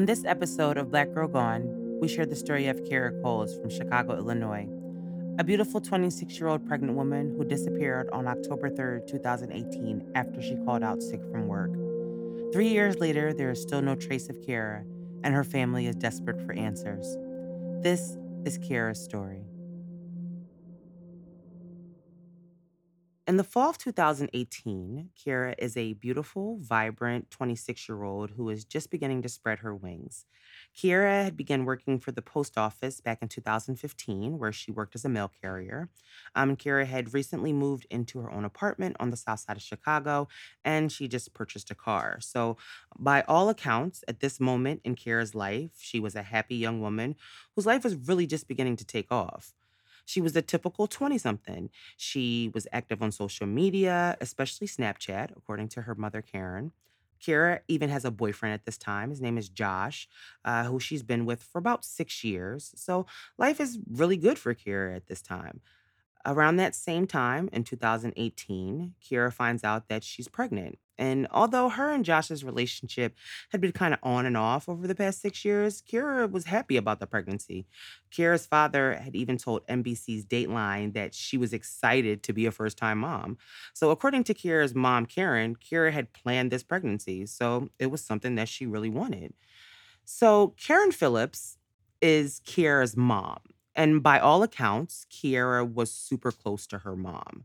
On this episode of Black Girl Gone, we share the story of Kara Coles from Chicago, Illinois, a beautiful 26 year old pregnant woman who disappeared on October 3, 2018, after she called out sick from work. Three years later, there is still no trace of Kara, and her family is desperate for answers. This is Kara's story. In the fall of 2018, Kira is a beautiful, vibrant 26 year old who is just beginning to spread her wings. Kira had begun working for the post office back in 2015, where she worked as a mail carrier. Um, Kira had recently moved into her own apartment on the south side of Chicago, and she just purchased a car. So, by all accounts, at this moment in Kira's life, she was a happy young woman whose life was really just beginning to take off. She was a typical 20 something. She was active on social media, especially Snapchat, according to her mother, Karen. Kira even has a boyfriend at this time. His name is Josh, uh, who she's been with for about six years. So life is really good for Kira at this time. Around that same time in 2018, Kira finds out that she's pregnant. And although her and Josh's relationship had been kind of on and off over the past six years, Kira was happy about the pregnancy. Kira's father had even told NBC's Dateline that she was excited to be a first time mom. So, according to Kira's mom, Karen, Kira had planned this pregnancy. So, it was something that she really wanted. So, Karen Phillips is Kira's mom. And by all accounts, Kiara was super close to her mom.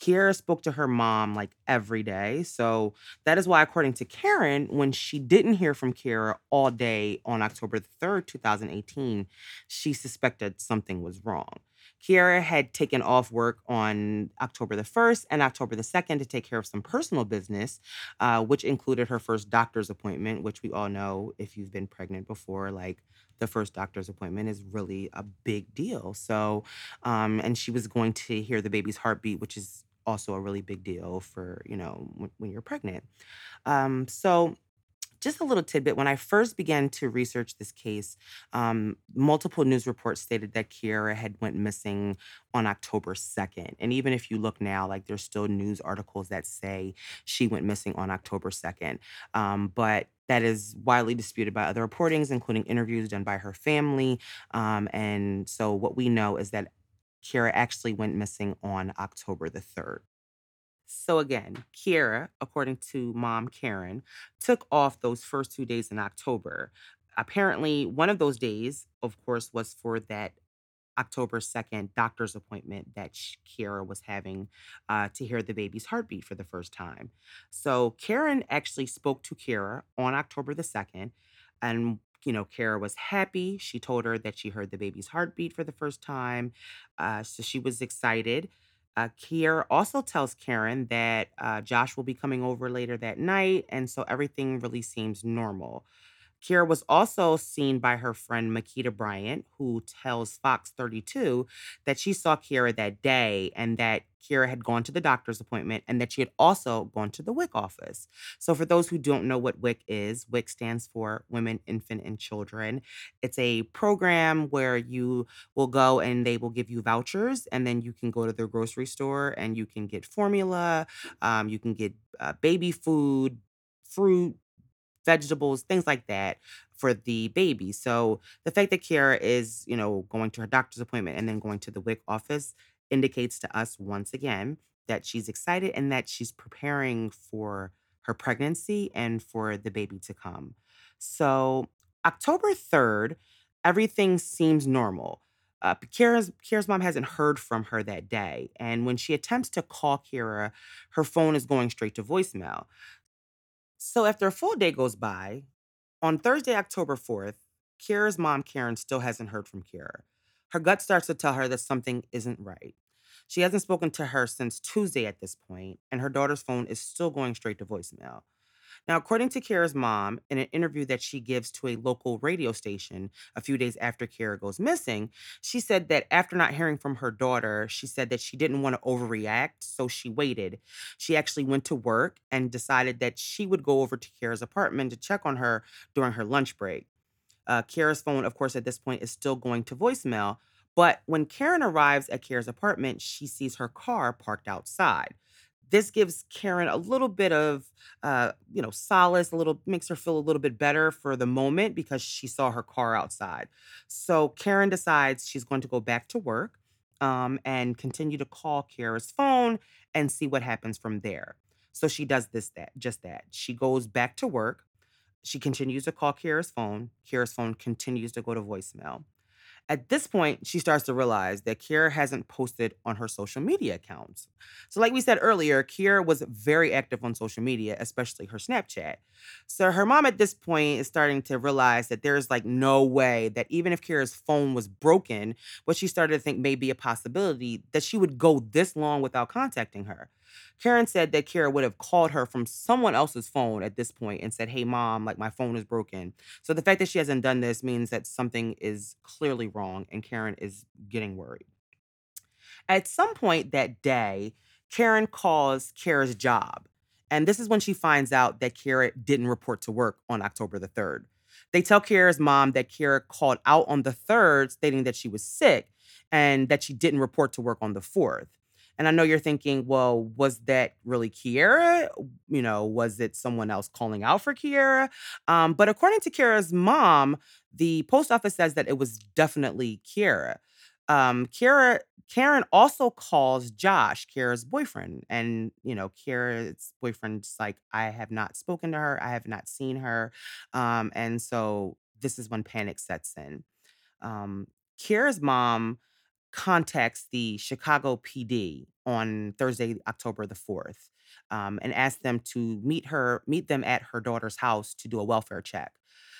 Kiara spoke to her mom like every day. So that is why, according to Karen, when she didn't hear from Kiara all day on October 3rd, 2018, she suspected something was wrong. Kiara had taken off work on October the 1st and October the 2nd to take care of some personal business, uh, which included her first doctor's appointment, which we all know if you've been pregnant before, like the first doctor's appointment is really a big deal. So, um, and she was going to hear the baby's heartbeat, which is also a really big deal for, you know, when, when you're pregnant. Um, so, just a little tidbit when I first began to research this case, um, multiple news reports stated that Kiara had went missing on October 2nd. And even if you look now, like there's still news articles that say she went missing on October 2nd. Um, but that is widely disputed by other reportings, including interviews done by her family. Um, and so what we know is that Kiara actually went missing on October the 3rd. So again, Kiara, according to mom Karen, took off those first two days in October. Apparently, one of those days, of course, was for that October 2nd doctor's appointment that Kiara was having uh, to hear the baby's heartbeat for the first time. So Karen actually spoke to Kiara on October the 2nd, and you know, Kara was happy. She told her that she heard the baby's heartbeat for the first time. Uh, so she was excited. Uh, Kiara also tells Karen that uh, Josh will be coming over later that night. And so everything really seems normal. Kiera was also seen by her friend Makita Bryant, who tells Fox 32 that she saw Kira that day and that Kira had gone to the doctor's appointment and that she had also gone to the WIC office. So, for those who don't know what WIC is, WIC stands for Women, Infant, and Children. It's a program where you will go and they will give you vouchers, and then you can go to their grocery store and you can get formula, um, you can get uh, baby food, fruit, vegetables, things like that for the baby. So the fact that Kiara is, you know, going to her doctor's appointment and then going to the WIC office indicates to us once again that she's excited and that she's preparing for her pregnancy and for the baby to come. So October 3rd, everything seems normal. Uh, Kira's, Kira's mom hasn't heard from her that day. And when she attempts to call Kira, her phone is going straight to voicemail. So after a full day goes by, on Thursday, October 4th, Kira's mom, Karen, still hasn't heard from Kira. Her gut starts to tell her that something isn't right. She hasn't spoken to her since Tuesday at this point, and her daughter's phone is still going straight to voicemail. Now, according to Kara's mom, in an interview that she gives to a local radio station a few days after Kara goes missing, she said that after not hearing from her daughter, she said that she didn't want to overreact, so she waited. She actually went to work and decided that she would go over to Kara's apartment to check on her during her lunch break. Uh, Kira's phone, of course, at this point is still going to voicemail. But when Karen arrives at Kara's apartment, she sees her car parked outside this gives Karen a little bit of, uh, you know, solace, a little makes her feel a little bit better for the moment because she saw her car outside. So Karen decides she's going to go back to work um, and continue to call Kira's phone and see what happens from there. So she does this, that, just that. She goes back to work. She continues to call Kira's phone. Kira's phone continues to go to voicemail. At this point, she starts to realize that Kira hasn't posted on her social media accounts. So, like we said earlier, Kira was very active on social media, especially her Snapchat. So, her mom at this point is starting to realize that there's like no way that even if Kira's phone was broken, what she started to think may be a possibility, that she would go this long without contacting her. Karen said that Kira would have called her from someone else's phone at this point and said, Hey, mom, like my phone is broken. So the fact that she hasn't done this means that something is clearly wrong and Karen is getting worried. At some point that day, Karen calls Kira's job. And this is when she finds out that Kira didn't report to work on October the 3rd. They tell Kira's mom that Kira called out on the 3rd, stating that she was sick and that she didn't report to work on the 4th. And I know you're thinking, well, was that really Kiera? You know, was it someone else calling out for Kiera? Um, but according to Kiera's mom, the post office says that it was definitely Kiera. Um, Kiera Karen also calls Josh, Kiera's boyfriend. And, you know, Kiera's boyfriend's like, I have not spoken to her. I have not seen her. Um, and so this is when panic sets in. Um, Kiera's mom contacts the Chicago PD on Thursday, October the 4th, um, and asks them to meet her, meet them at her daughter's house to do a welfare check.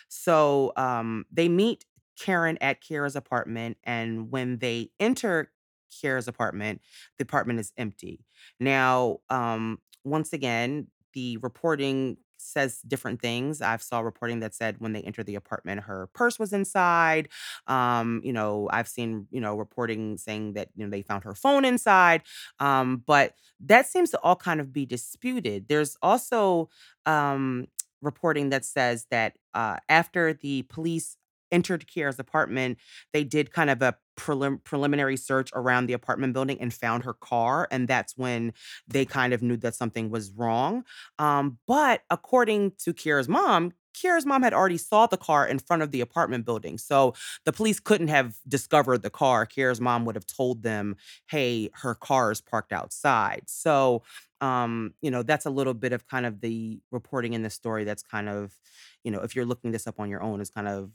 So um, they meet Karen at Kira's apartment, and when they enter Kira's apartment, the apartment is empty. Now, um, once again, the reporting says different things. I've saw reporting that said when they entered the apartment, her purse was inside. Um, you know, I've seen, you know, reporting saying that, you know, they found her phone inside. Um, but that seems to all kind of be disputed. There's also um reporting that says that uh after the police entered Kiera's apartment, they did kind of a prelim- preliminary search around the apartment building and found her car. And that's when they kind of knew that something was wrong. Um, but according to Kiera's mom, Kiera's mom had already saw the car in front of the apartment building. So the police couldn't have discovered the car. Kiera's mom would have told them, hey, her car is parked outside. So, um, you know, that's a little bit of kind of the reporting in the story that's kind of, you know, if you're looking this up on your own, is kind of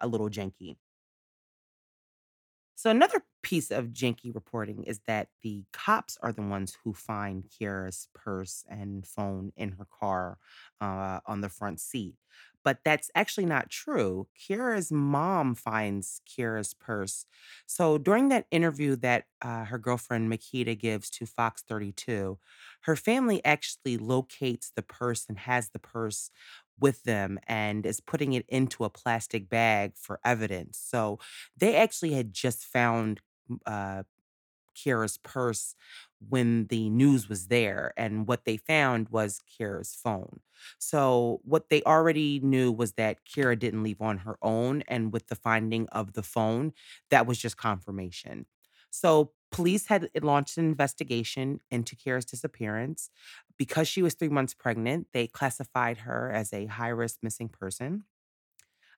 a little janky. So another piece of janky reporting is that the cops are the ones who find Kiara's purse and phone in her car uh, on the front seat. But that's actually not true. Kiara's mom finds Kiara's purse. So during that interview that uh, her girlfriend Makita gives to Fox 32, her family actually locates the purse and has the purse with them and is putting it into a plastic bag for evidence. So they actually had just found uh, Kiera's purse when the news was there, and what they found was Kira's phone. So, what they already knew was that Kira didn't leave on her own, and with the finding of the phone, that was just confirmation. So, police had launched an investigation into Kira's disappearance. Because she was three months pregnant, they classified her as a high risk missing person.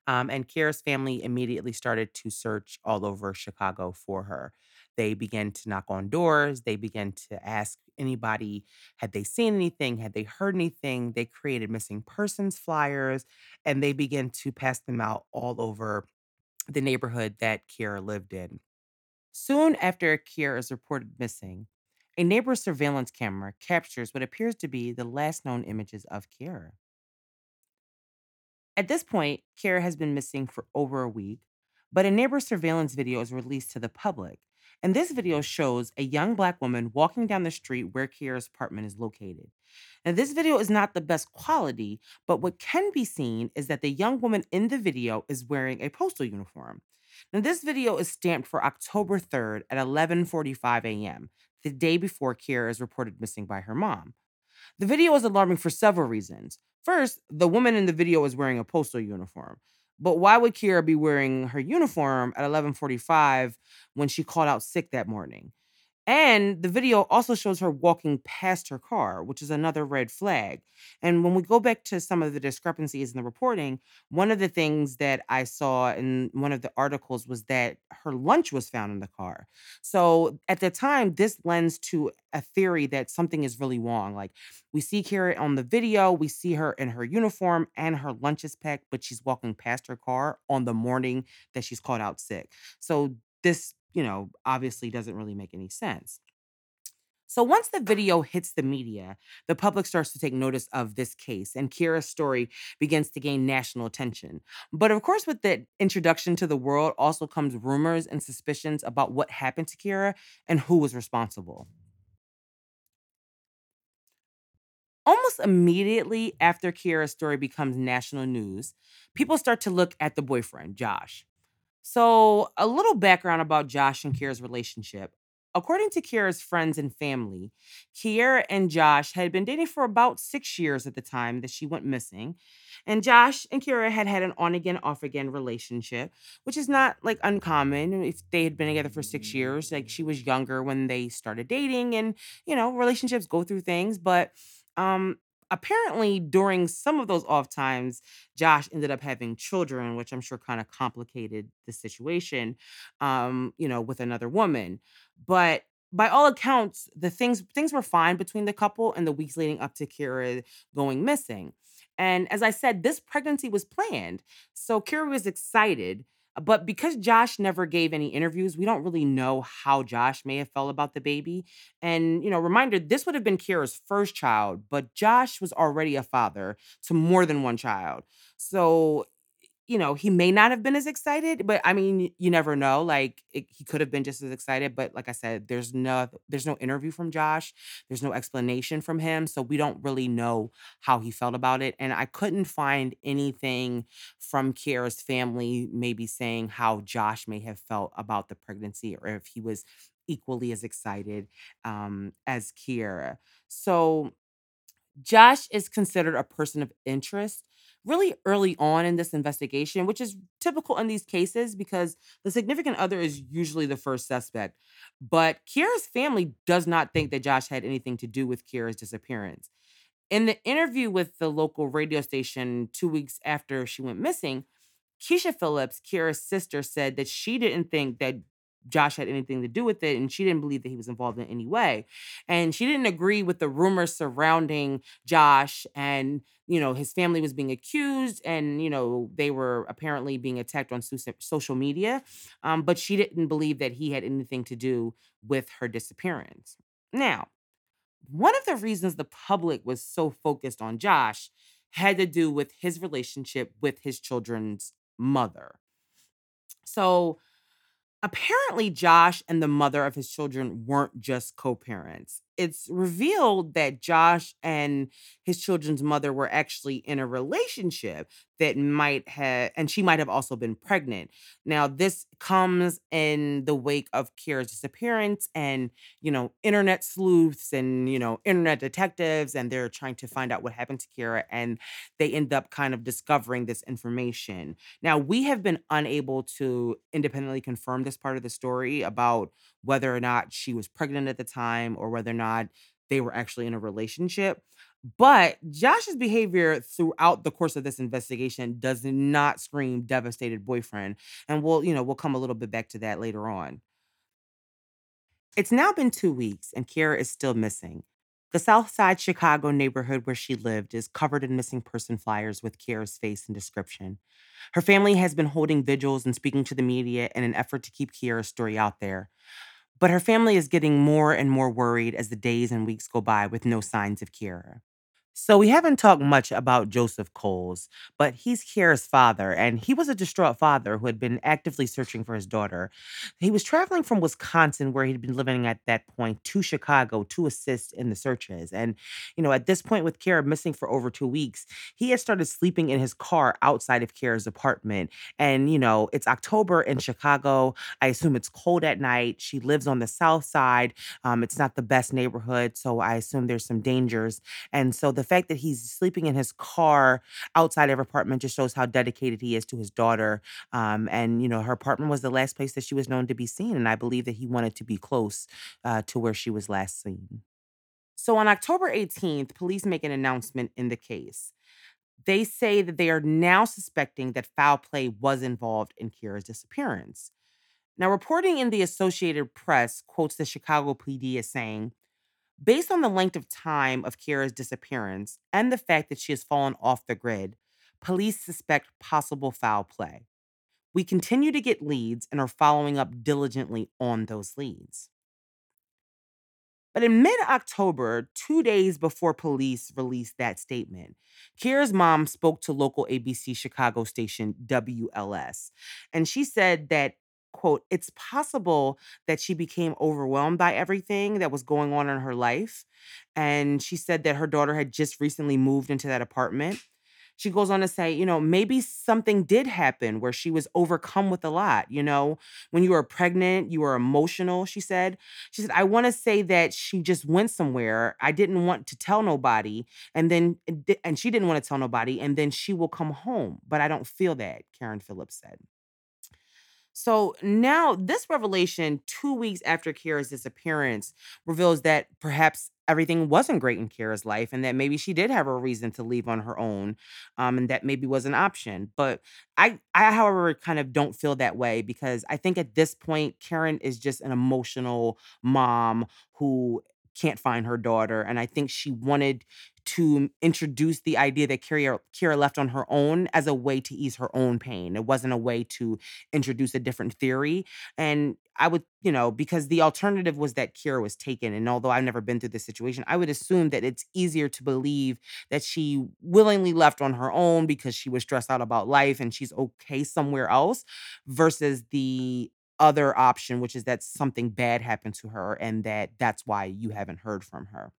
Um, and Kira's family immediately started to search all over Chicago for her. They began to knock on doors. They began to ask anybody, had they seen anything? Had they heard anything? They created missing persons flyers and they began to pass them out all over the neighborhood that Kira lived in. Soon after Kiera is reported missing, a neighbor's surveillance camera captures what appears to be the last known images of Kiera. At this point, Kara has been missing for over a week, but a neighbor's surveillance video is released to the public. And this video shows a young black woman walking down the street where Kiera's apartment is located. Now, this video is not the best quality, but what can be seen is that the young woman in the video is wearing a postal uniform. Now, this video is stamped for October 3rd at 11:45 a.m., the day before Kiera is reported missing by her mom. The video is alarming for several reasons. First, the woman in the video is wearing a postal uniform. But why would Kira be wearing her uniform at 11:45 when she called out sick that morning? And the video also shows her walking past her car, which is another red flag. And when we go back to some of the discrepancies in the reporting, one of the things that I saw in one of the articles was that her lunch was found in the car. So at the time, this lends to a theory that something is really wrong. Like we see Kara on the video, we see her in her uniform and her lunch is packed, but she's walking past her car on the morning that she's called out sick. So this you know, obviously doesn't really make any sense. So once the video hits the media, the public starts to take notice of this case, and Kira's story begins to gain national attention. But of course, with the introduction to the world also comes rumors and suspicions about what happened to Kira and who was responsible. Almost immediately after Kira's story becomes national news, people start to look at the boyfriend, Josh. So, a little background about Josh and Kiera's relationship. According to Kiera's friends and family, Kiera and Josh had been dating for about six years at the time that she went missing. And Josh and Kiera had had an on again, off again relationship, which is not like uncommon if they had been together for six years. Like she was younger when they started dating, and you know, relationships go through things. But um, apparently during some of those off times josh ended up having children which i'm sure kind of complicated the situation um you know with another woman. But by all accounts the things things were fine between the couple in the weeks leading up to kira going missing. And as i said this pregnancy was planned so kira was excited but because Josh never gave any interviews, we don't really know how Josh may have felt about the baby. And, you know, reminder this would have been Kira's first child, but Josh was already a father to more than one child. So you know, he may not have been as excited, but I mean, you never know. Like it, he could have been just as excited, but like I said, there's no there's no interview from Josh. There's no explanation from him, so we don't really know how he felt about it. And I couldn't find anything from Kiera's family maybe saying how Josh may have felt about the pregnancy or if he was equally as excited um, as Kiera. So Josh is considered a person of interest really early on in this investigation, which is typical in these cases because the significant other is usually the first suspect. But Kira's family does not think that Josh had anything to do with Kira's disappearance. In the interview with the local radio station two weeks after she went missing, Keisha Phillips, Kira's sister, said that she didn't think that Josh had anything to do with it, and she didn't believe that he was involved in any way. And she didn't agree with the rumors surrounding Josh and you know his family was being accused and you know they were apparently being attacked on social media um, but she didn't believe that he had anything to do with her disappearance now one of the reasons the public was so focused on josh had to do with his relationship with his children's mother so Apparently, Josh and the mother of his children weren't just co parents. It's revealed that Josh and his children's mother were actually in a relationship that might have, and she might have also been pregnant. Now, this comes in the wake of Kira's disappearance and, you know, internet sleuths and, you know, internet detectives, and they're trying to find out what happened to Kira, and they end up kind of discovering this information. Now, we have been unable to independently confirm this part of the story about whether or not she was pregnant at the time or whether or not they were actually in a relationship. But Josh's behavior throughout the course of this investigation does not scream devastated boyfriend. And we'll, you know, we'll come a little bit back to that later on. It's now been two weeks and Kiera is still missing. The South Side Chicago neighborhood where she lived is covered in missing person flyers with Kiera's face and description. Her family has been holding vigils and speaking to the media in an effort to keep Kiera's story out there. But her family is getting more and more worried as the days and weeks go by with no signs of Kiera. So we haven't talked much about Joseph Coles, but he's Kiera's father, and he was a distraught father who had been actively searching for his daughter. He was traveling from Wisconsin, where he'd been living at that point, to Chicago to assist in the searches. And, you know, at this point, with Kiera missing for over two weeks, he had started sleeping in his car outside of Kiera's apartment. And, you know, it's October in Chicago. I assume it's cold at night. She lives on the south side. Um, it's not the best neighborhood, so I assume there's some dangers. And so the fact that he's sleeping in his car outside of her apartment just shows how dedicated he is to his daughter. Um, and, you know, her apartment was the last place that she was known to be seen. And I believe that he wanted to be close uh, to where she was last seen. So on October 18th, police make an announcement in the case. They say that they are now suspecting that foul play was involved in Kira's disappearance. Now, reporting in the Associated Press quotes the Chicago PD as saying, Based on the length of time of Kira's disappearance and the fact that she has fallen off the grid, police suspect possible foul play. We continue to get leads and are following up diligently on those leads. But in mid October, two days before police released that statement, Kira's mom spoke to local ABC Chicago station WLS. And she said that quote, it's possible that she became overwhelmed by everything that was going on in her life. And she said that her daughter had just recently moved into that apartment. She goes on to say, you know, maybe something did happen where she was overcome with a lot. You know, when you were pregnant, you were emotional, she said. She said, I want to say that she just went somewhere. I didn't want to tell nobody. And then, and she didn't want to tell nobody. And then she will come home. But I don't feel that, Karen Phillips said. So now, this revelation, two weeks after Kiera's disappearance, reveals that perhaps everything wasn't great in Kiera's life and that maybe she did have a reason to leave on her own um, and that maybe was an option. But I, I, however, kind of don't feel that way because I think at this point, Karen is just an emotional mom who can't find her daughter. And I think she wanted to mm, introduce the idea that Kira, Kiera left on her own as a way to ease her own pain. It wasn't a way to introduce a different theory. And I would, you know, because the alternative was that Kira was taken. And although I've never been through this situation, I would assume that it's easier to believe that she willingly left on her own because she was stressed out about life and she's okay somewhere else versus the other option, which is that something bad happened to her and that that's why you haven't heard from her.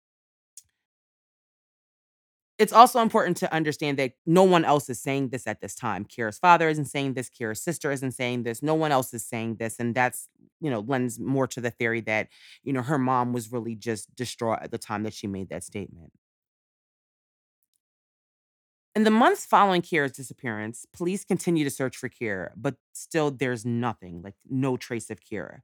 It's also important to understand that no one else is saying this at this time. Kira's father isn't saying this. Kira's sister isn't saying this. No one else is saying this. And that's, you know, lends more to the theory that, you know, her mom was really just distraught at the time that she made that statement. In the months following Kiera's disappearance, police continue to search for Kiera, but still there's nothing, like no trace of Kiera.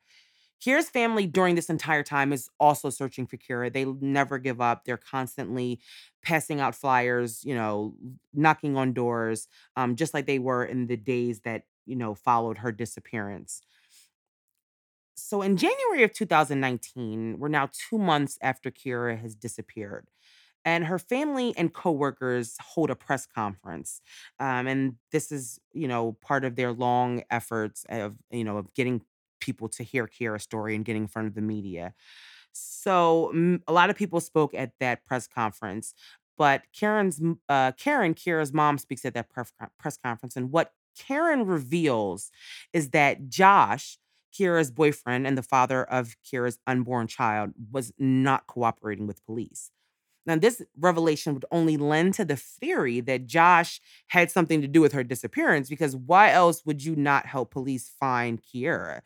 Kiera's family during this entire time is also searching for Kiera. They never give up. They're constantly passing out flyers, you know, knocking on doors, um, just like they were in the days that, you know, followed her disappearance. So in January of 2019, we're now two months after Kira has disappeared and her family and coworkers hold a press conference um, and this is you know part of their long efforts of you know of getting people to hear kira's story and getting in front of the media so a lot of people spoke at that press conference but karen's uh, karen kira's mom speaks at that press conference and what karen reveals is that josh Kira's boyfriend and the father of Kira's unborn child, was not cooperating with police. Now, this revelation would only lend to the theory that Josh had something to do with her disappearance because why else would you not help police find Kiera?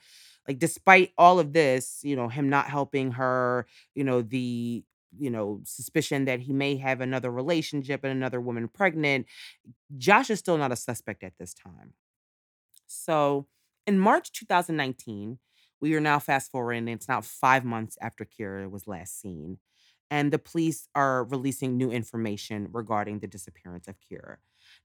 Like, despite all of this, you know, him not helping her, you know, the you know, suspicion that he may have another relationship and another woman pregnant, Josh is still not a suspect at this time. So, in March 2019, we are now fast forwarding, it's now five months after Kiera was last seen and the police are releasing new information regarding the disappearance of Kiera.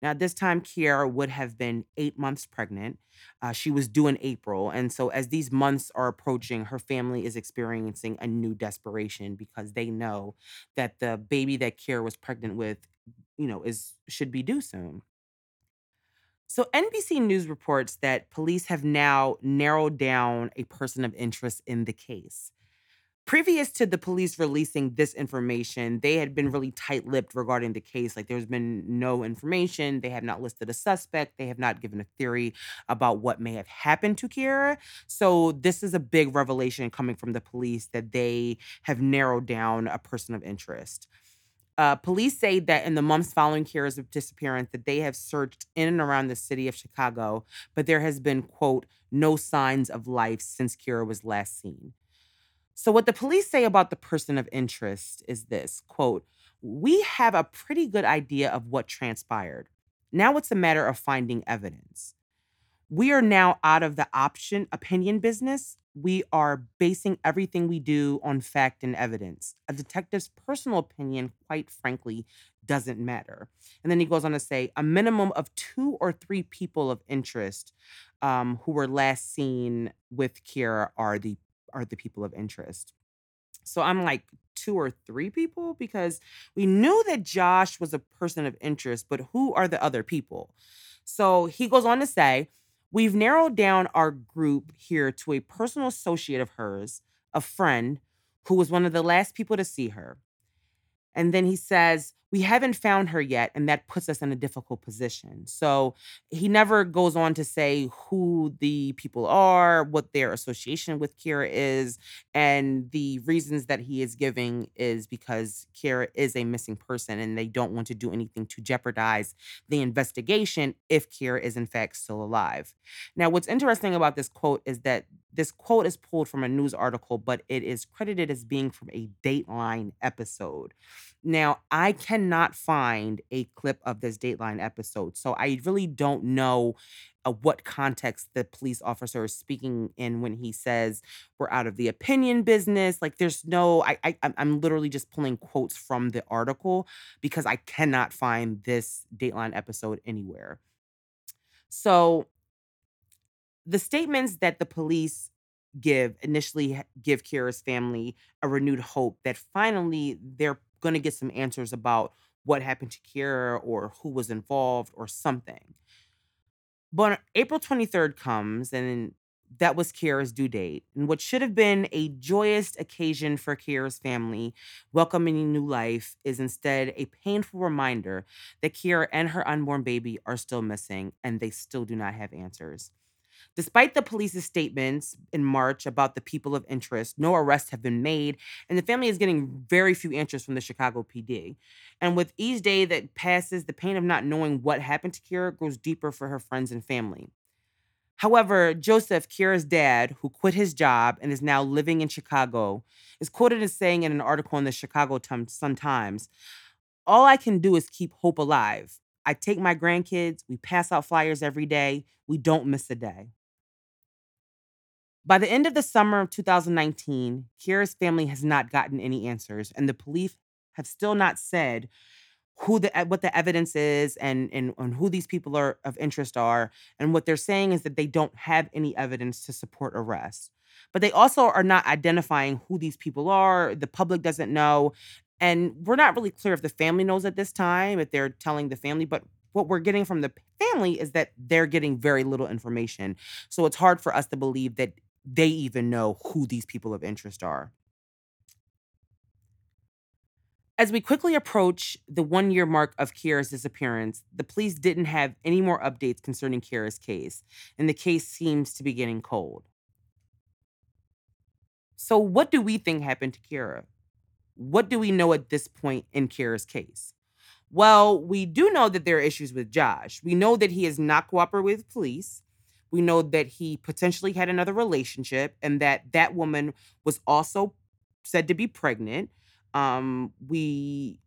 Now, at this time, Kiera would have been eight months pregnant. Uh, she was due in April. And so, as these months are approaching, her family is experiencing a new desperation because they know that the baby that Kiera was pregnant with, you know, is should be due soon. So, NBC News reports that police have now narrowed down a person of interest in the case previous to the police releasing this information, they had been really tight lipped regarding the case. Like there's been no information. They have not listed a suspect. They have not given a theory about what may have happened to Kiera. So this is a big revelation coming from the police that they have narrowed down a person of interest. Uh, police say that in the months following Kira's disappearance, that they have searched in and around the city of Chicago, but there has been quote no signs of life since Kira was last seen. So what the police say about the person of interest is this, quote, "We have a pretty good idea of what transpired. Now it's a matter of finding evidence. We are now out of the option opinion business. We are basing everything we do on fact and evidence. A detective's personal opinion, quite frankly, doesn't matter. And then he goes on to say a minimum of two or three people of interest um, who were last seen with Kira are the are the people of interest. So I'm like two or three people because we knew that Josh was a person of interest, but who are the other people? So he goes on to say, We've narrowed down our group here to a personal associate of hers, a friend who was one of the last people to see her. And then he says, We haven't found her yet, and that puts us in a difficult position. So he never goes on to say who the people are, what their association with Kira is. And the reasons that he is giving is because Kira is a missing person and they don't want to do anything to jeopardize the investigation if Kira is in fact still alive. Now, what's interesting about this quote is that this quote is pulled from a news article, but it is credited as being from a Dateline episode. Now, I cannot find a clip of this Dateline episode, so I really don't know uh, what context the police officer is speaking in when he says we're out of the opinion business. Like, there's no, I, I, I'm literally just pulling quotes from the article because I cannot find this Dateline episode anywhere. So the statements that the police give initially give Kira's family a renewed hope that finally they're going to get some answers about what happened to Kiera or who was involved or something. But April 23rd comes and that was Kiera's due date. And what should have been a joyous occasion for Kiera's family welcoming new life is instead a painful reminder that Kiera and her unborn baby are still missing and they still do not have answers. Despite the police's statements in March about the people of interest, no arrests have been made, and the family is getting very few answers from the Chicago PD. And with each day that passes, the pain of not knowing what happened to Kira grows deeper for her friends and family. However, Joseph, Kira's dad, who quit his job and is now living in Chicago, is quoted as saying in an article in the Chicago Sun Times All I can do is keep hope alive. I take my grandkids, we pass out flyers every day, we don't miss a day. By the end of the summer of 2019, Kira's family has not gotten any answers, and the police have still not said who the what the evidence is and, and and who these people are of interest are. And what they're saying is that they don't have any evidence to support arrest. But they also are not identifying who these people are. The public doesn't know. And we're not really clear if the family knows at this time, if they're telling the family, but what we're getting from the family is that they're getting very little information. So it's hard for us to believe that they even know who these people of interest are. As we quickly approach the one year mark of Kiera's disappearance, the police didn't have any more updates concerning Kiera's case, and the case seems to be getting cold. So, what do we think happened to Kira? What do we know at this point in Kira's case? Well, we do know that there are issues with Josh. We know that he is not cooperating with police. We know that he potentially had another relationship and that that woman was also said to be pregnant. Um, we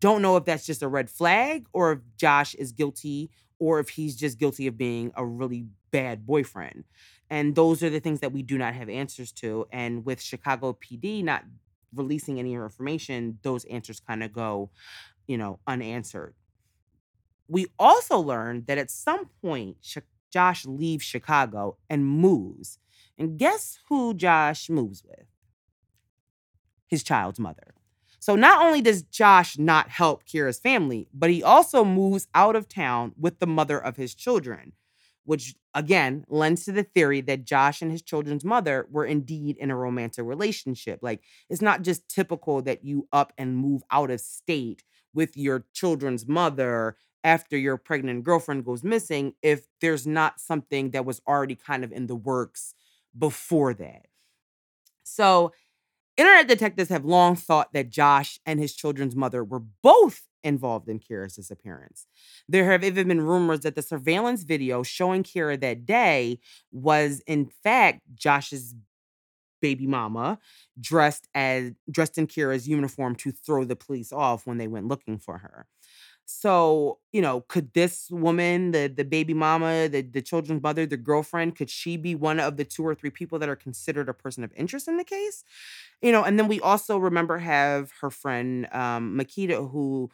don't know if that's just a red flag or if Josh is guilty or if he's just guilty of being a really bad boyfriend. And those are the things that we do not have answers to. And with Chicago PD not releasing any information, those answers kind of go, you know, unanswered. We also learned that at some point, Josh leaves Chicago and moves. And guess who Josh moves with? His child's mother. So not only does Josh not help Kira's family, but he also moves out of town with the mother of his children, which again lends to the theory that Josh and his children's mother were indeed in a romantic relationship. Like it's not just typical that you up and move out of state with your children's mother after your pregnant girlfriend goes missing if there's not something that was already kind of in the works before that. So, internet detectives have long thought that Josh and his children's mother were both involved in Kira's disappearance. There have even been rumors that the surveillance video showing Kira that day was, in fact, Josh's baby mama dressed as dressed in Kira's uniform to throw the police off when they went looking for her. So, you know, could this woman, the the baby mama, the the children's mother, the girlfriend, could she be one of the two or three people that are considered a person of interest in the case? You know, and then we also remember have her friend um Makita who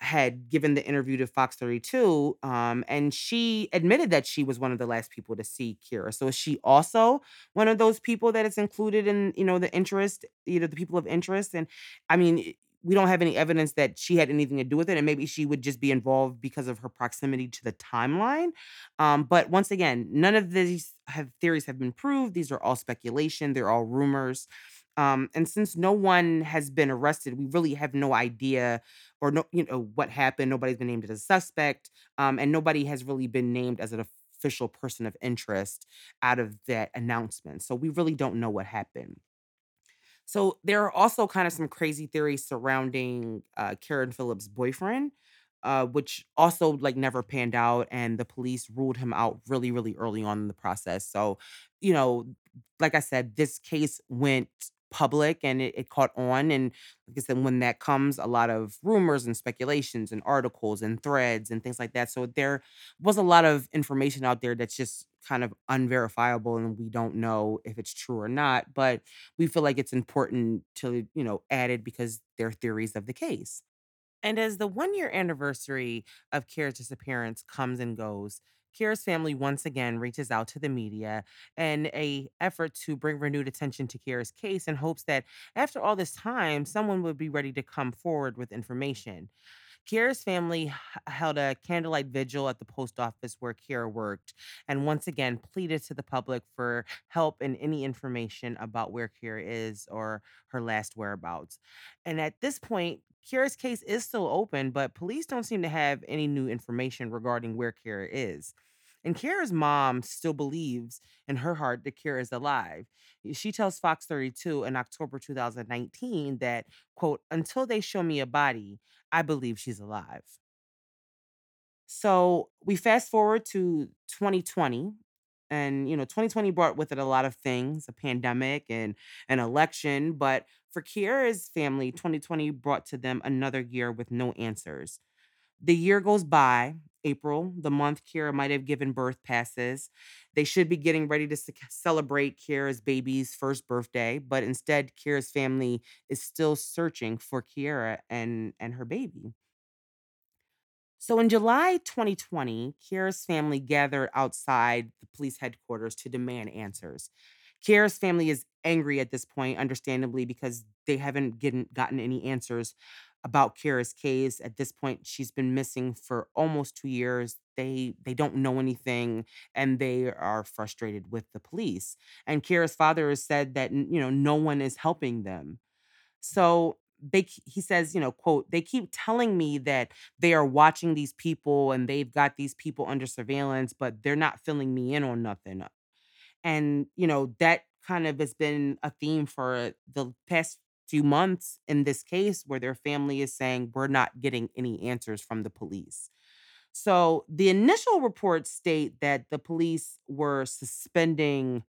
had given the interview to Fox 32, um, and she admitted that she was one of the last people to see Kira. So is she also one of those people that is included in, you know, the interest, you know, the people of interest? And I mean, we don't have any evidence that she had anything to do with it, and maybe she would just be involved because of her proximity to the timeline. Um, but once again, none of these have theories have been proved. These are all speculation. They're all rumors. Um, and since no one has been arrested, we really have no idea or no, you know, what happened. Nobody's been named as a suspect, um, and nobody has really been named as an official person of interest out of that announcement. So we really don't know what happened. So there are also kind of some crazy theories surrounding uh, Karen Phillips' boyfriend, uh, which also like never panned out, and the police ruled him out really, really early on in the process. So, you know, like I said, this case went public and it, it caught on. And like I said, when that comes, a lot of rumors and speculations and articles and threads and things like that. So there was a lot of information out there that's just kind of unverifiable and we don't know if it's true or not. But we feel like it's important to, you know, add it because they're theories of the case. And as the one year anniversary of Kira's disappearance comes and goes, Kira's family once again reaches out to the media in a effort to bring renewed attention to Kira's case in hopes that after all this time, someone would be ready to come forward with information. Kira's family held a candlelight vigil at the post office where Kira worked and once again pleaded to the public for help and any information about where Kira is or her last whereabouts. And at this point, Kira's case is still open, but police don't seem to have any new information regarding where Kira is. And Kira's mom still believes in her heart that Kira is alive. She tells Fox 32 in October 2019 that, quote, until they show me a body, I believe she's alive. So we fast forward to 2020, and you know 2020 brought with it a lot of things a pandemic and an election but for Kiera's family 2020 brought to them another year with no answers the year goes by April, the month Kira might have given birth passes. They should be getting ready to celebrate Kira's baby's first birthday, but instead, Kira's family is still searching for Kira and, and her baby. So in July 2020, Kira's family gathered outside the police headquarters to demand answers. Kira's family is angry at this point, understandably, because they haven't gotten any answers about Kira's case. At this point, she's been missing for almost two years. They they don't know anything, and they are frustrated with the police. And Kira's father has said that you know no one is helping them. So they he says, you know, quote, they keep telling me that they are watching these people and they've got these people under surveillance, but they're not filling me in on nothing. And, you know, that kind of has been a theme for the past few months in this case where their family is saying we're not getting any answers from the police. So the initial reports state that the police were suspending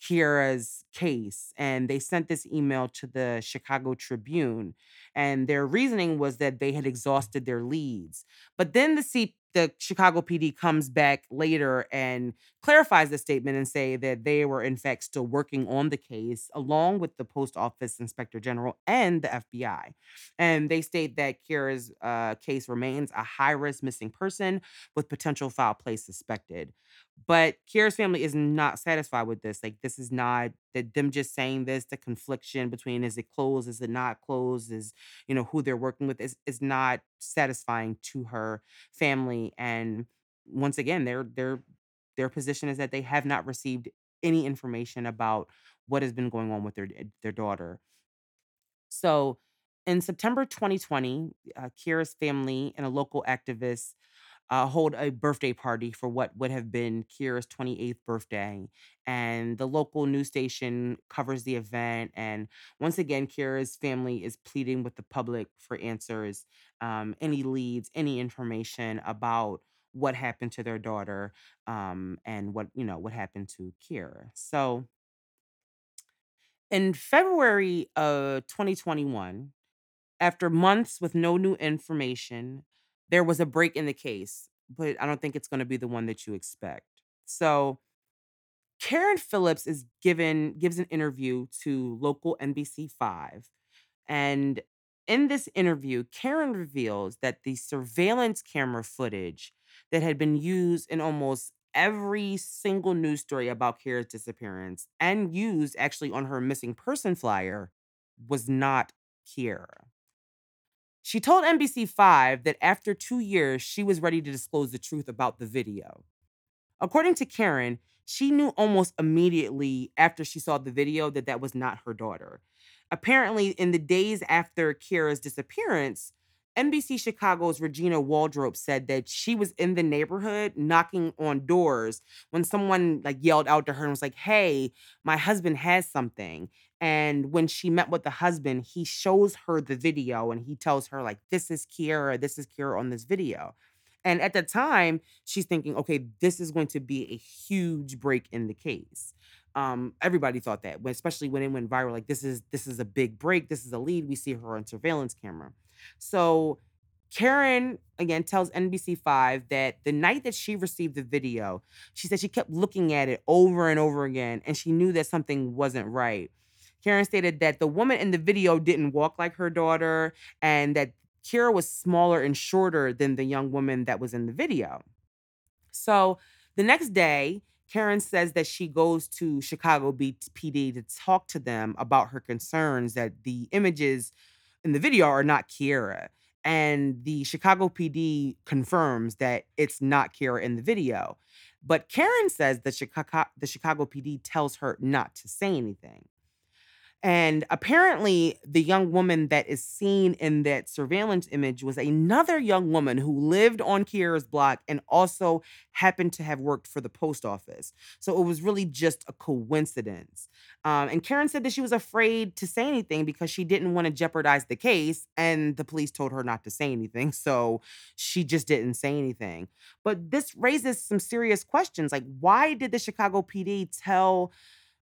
Kiera's case and they sent this email to the Chicago Tribune and their reasoning was that they had exhausted their leads. But then the C- the Chicago PD comes back later and clarifies the statement and say that they were in fact still working on the case along with the post office inspector general and the FBI. And they state that Kira's uh, case remains a high risk missing person with potential foul play suspected. But Kira's family is not satisfied with this. Like this is not that them just saying this, the confliction between is it closed, is it not closed, is you know who they're working with is is not satisfying to her family. And once again, their their their position is that they have not received any information about what has been going on with their their daughter. So in September 2020, uh, Kiera's family and a local activist uh, hold a birthday party for what would have been Kira's 28th birthday. And the local news station covers the event. And once again, Kira's family is pleading with the public for answers, um, any leads, any information about what happened to their daughter um, and what, you know, what happened to Kira. So in February of 2021, after months with no new information, there was a break in the case, but I don't think it's gonna be the one that you expect. So, Karen Phillips is given gives an interview to local NBC5, and in this interview, Karen reveals that the surveillance camera footage that had been used in almost every single news story about Kara's disappearance and used actually on her missing person flyer was not Kiera. She told NBC5 that after two years, she was ready to disclose the truth about the video. According to Karen, she knew almost immediately after she saw the video that that was not her daughter. Apparently, in the days after Kira's disappearance, NBC Chicago's Regina Waldroup said that she was in the neighborhood knocking on doors when someone like yelled out to her and was like, "Hey, my husband has something." And when she met with the husband, he shows her the video and he tells her like, "This is Kiera, this is Kiera on this video." And at the time, she's thinking, "Okay, this is going to be a huge break in the case." Um, everybody thought that, especially when it went viral. Like, this is this is a big break. This is a lead. We see her on surveillance camera. So Karen again tells NBC5 that the night that she received the video, she said she kept looking at it over and over again and she knew that something wasn't right. Karen stated that the woman in the video didn't walk like her daughter and that Kira was smaller and shorter than the young woman that was in the video. So the next day, Karen says that she goes to Chicago PD to talk to them about her concerns that the images in the video are not Kiera. And the Chicago PD confirms that it's not Kiera in the video. But Karen says the Chicago, the Chicago PD tells her not to say anything. And apparently, the young woman that is seen in that surveillance image was another young woman who lived on Kiera's block and also happened to have worked for the post office. So it was really just a coincidence. Um, and Karen said that she was afraid to say anything because she didn't want to jeopardize the case. And the police told her not to say anything. So she just didn't say anything. But this raises some serious questions like, why did the Chicago PD tell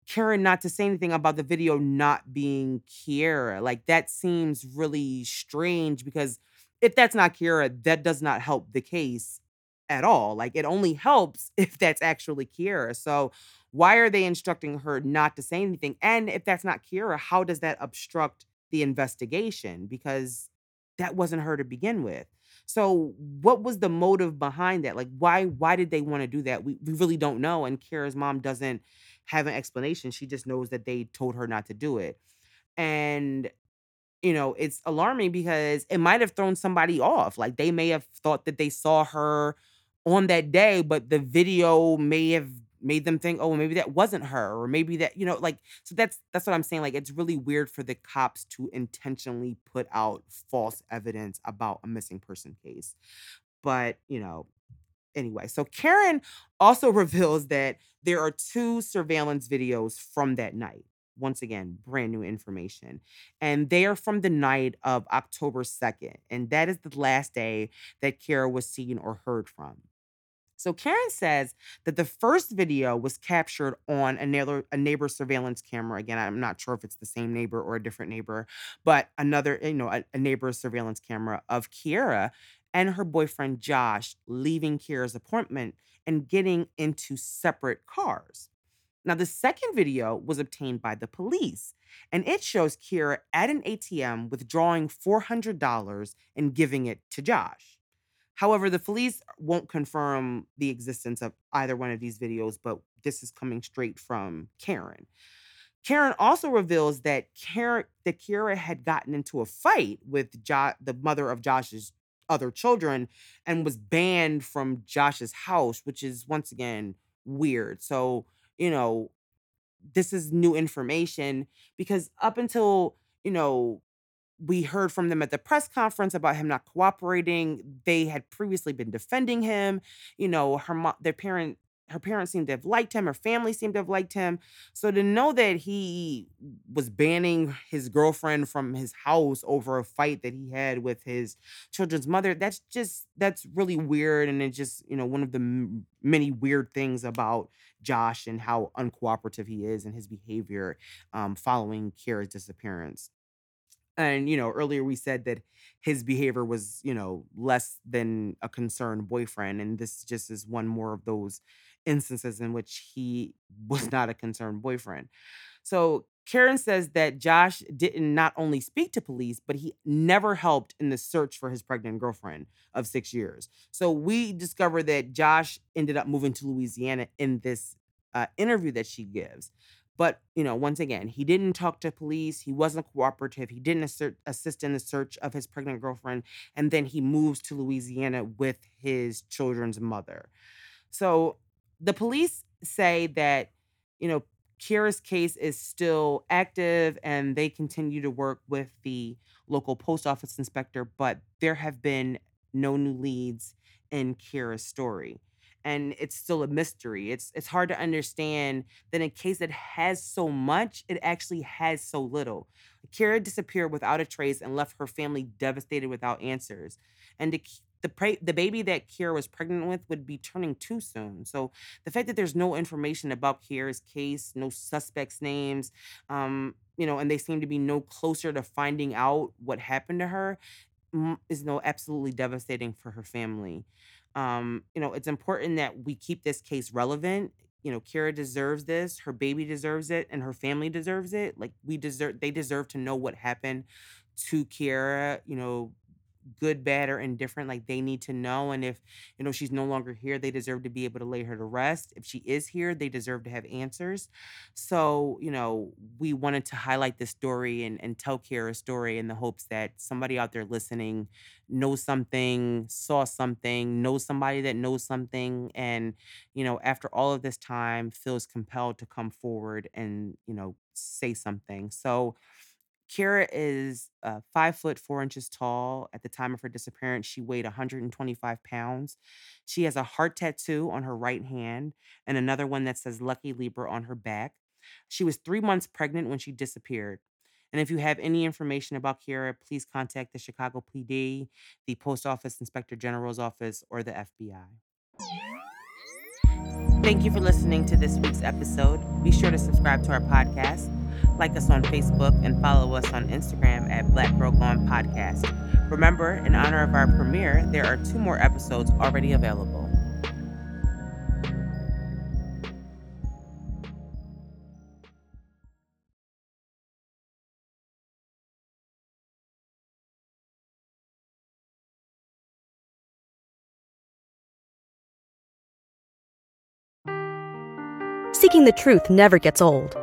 Karen not to say anything about the video not being Kiera. Like that seems really strange because if that's not Kiera, that does not help the case at all. Like it only helps if that's actually Kiera. So why are they instructing her not to say anything? And if that's not Kiera, how does that obstruct the investigation? Because that wasn't her to begin with. So what was the motive behind that? Like why why did they want to do that? We we really don't know. And Kiera's mom doesn't have an explanation. She just knows that they told her not to do it. And you know, it's alarming because it might have thrown somebody off. Like they may have thought that they saw her on that day, but the video may have made them think, oh, maybe that wasn't her, or maybe that, you know, like so that's that's what I'm saying. Like it's really weird for the cops to intentionally put out false evidence about a missing person case. But, you know, anyway, so Karen also reveals that there are two surveillance videos from that night. Once again, brand new information. And they are from the night of October 2nd. And that is the last day that Kara was seen or heard from. So Karen says that the first video was captured on a neighbor, a neighbor surveillance camera. Again, I'm not sure if it's the same neighbor or a different neighbor, but another, you know, a, a neighbor surveillance camera of Kiera and her boyfriend Josh leaving Kira's appointment and getting into separate cars. Now, the second video was obtained by the police, and it shows Kira at an ATM withdrawing $400 and giving it to Josh. However, the police won't confirm the existence of either one of these videos, but this is coming straight from Karen. Karen also reveals that Karen, that Kiera had gotten into a fight with jo- the mother of Josh's other children and was banned from Josh's house, which is once again weird. So, you know, this is new information because up until, you know, we heard from them at the press conference about him not cooperating. They had previously been defending him. You know, her mom, their parent, her parents seemed to have liked him. Her family seemed to have liked him. So to know that he was banning his girlfriend from his house over a fight that he had with his children's mother, that's just that's really weird. And it's just you know one of the m- many weird things about Josh and how uncooperative he is and his behavior um, following Kiera's disappearance. And, you know, earlier we said that his behavior was, you know, less than a concerned boyfriend. And this just is one more of those instances in which he was not a concerned boyfriend. So Karen says that Josh didn't not only speak to police, but he never helped in the search for his pregnant girlfriend of six years. So we discovered that Josh ended up moving to Louisiana in this uh, interview that she gives. But, you know, once again, he didn't talk to police. He wasn't cooperative. He didn't assert, assist in the search of his pregnant girlfriend. And then he moves to Louisiana with his children's mother. So the police say that, you know, Kira's case is still active and they continue to work with the local post office inspector, but there have been no new leads in Kira's story and it's still a mystery. It's it's hard to understand that in case that has so much, it actually has so little. Kira disappeared without a trace and left her family devastated without answers. And the the, pre- the baby that Kiera was pregnant with would be turning too soon. So the fact that there's no information about Kiera's case, no suspects' names, um, you know, and they seem to be no closer to finding out what happened to her, is no absolutely devastating for her family. Um, you know, it's important that we keep this case relevant. You know, Kira deserves this, her baby deserves it, and her family deserves it. Like we deserve they deserve to know what happened to Kira, you know, good, bad, or indifferent, like they need to know. And if, you know, she's no longer here, they deserve to be able to lay her to rest. If she is here, they deserve to have answers. So, you know, we wanted to highlight this story and, and tell Kiera's story in the hopes that somebody out there listening knows something, saw something, knows somebody that knows something, and, you know, after all of this time, feels compelled to come forward and, you know, say something. So, Kiera is uh, five foot four inches tall. At the time of her disappearance, she weighed 125 pounds. She has a heart tattoo on her right hand and another one that says Lucky Libra on her back. She was three months pregnant when she disappeared. And if you have any information about Kira, please contact the Chicago PD, the Post Office Inspector General's Office, or the FBI. Thank you for listening to this week's episode. Be sure to subscribe to our podcast like us on Facebook, and follow us on Instagram at Black Girl Gone Podcast. Remember, in honor of our premiere, there are two more episodes already available. Seeking the truth never gets old.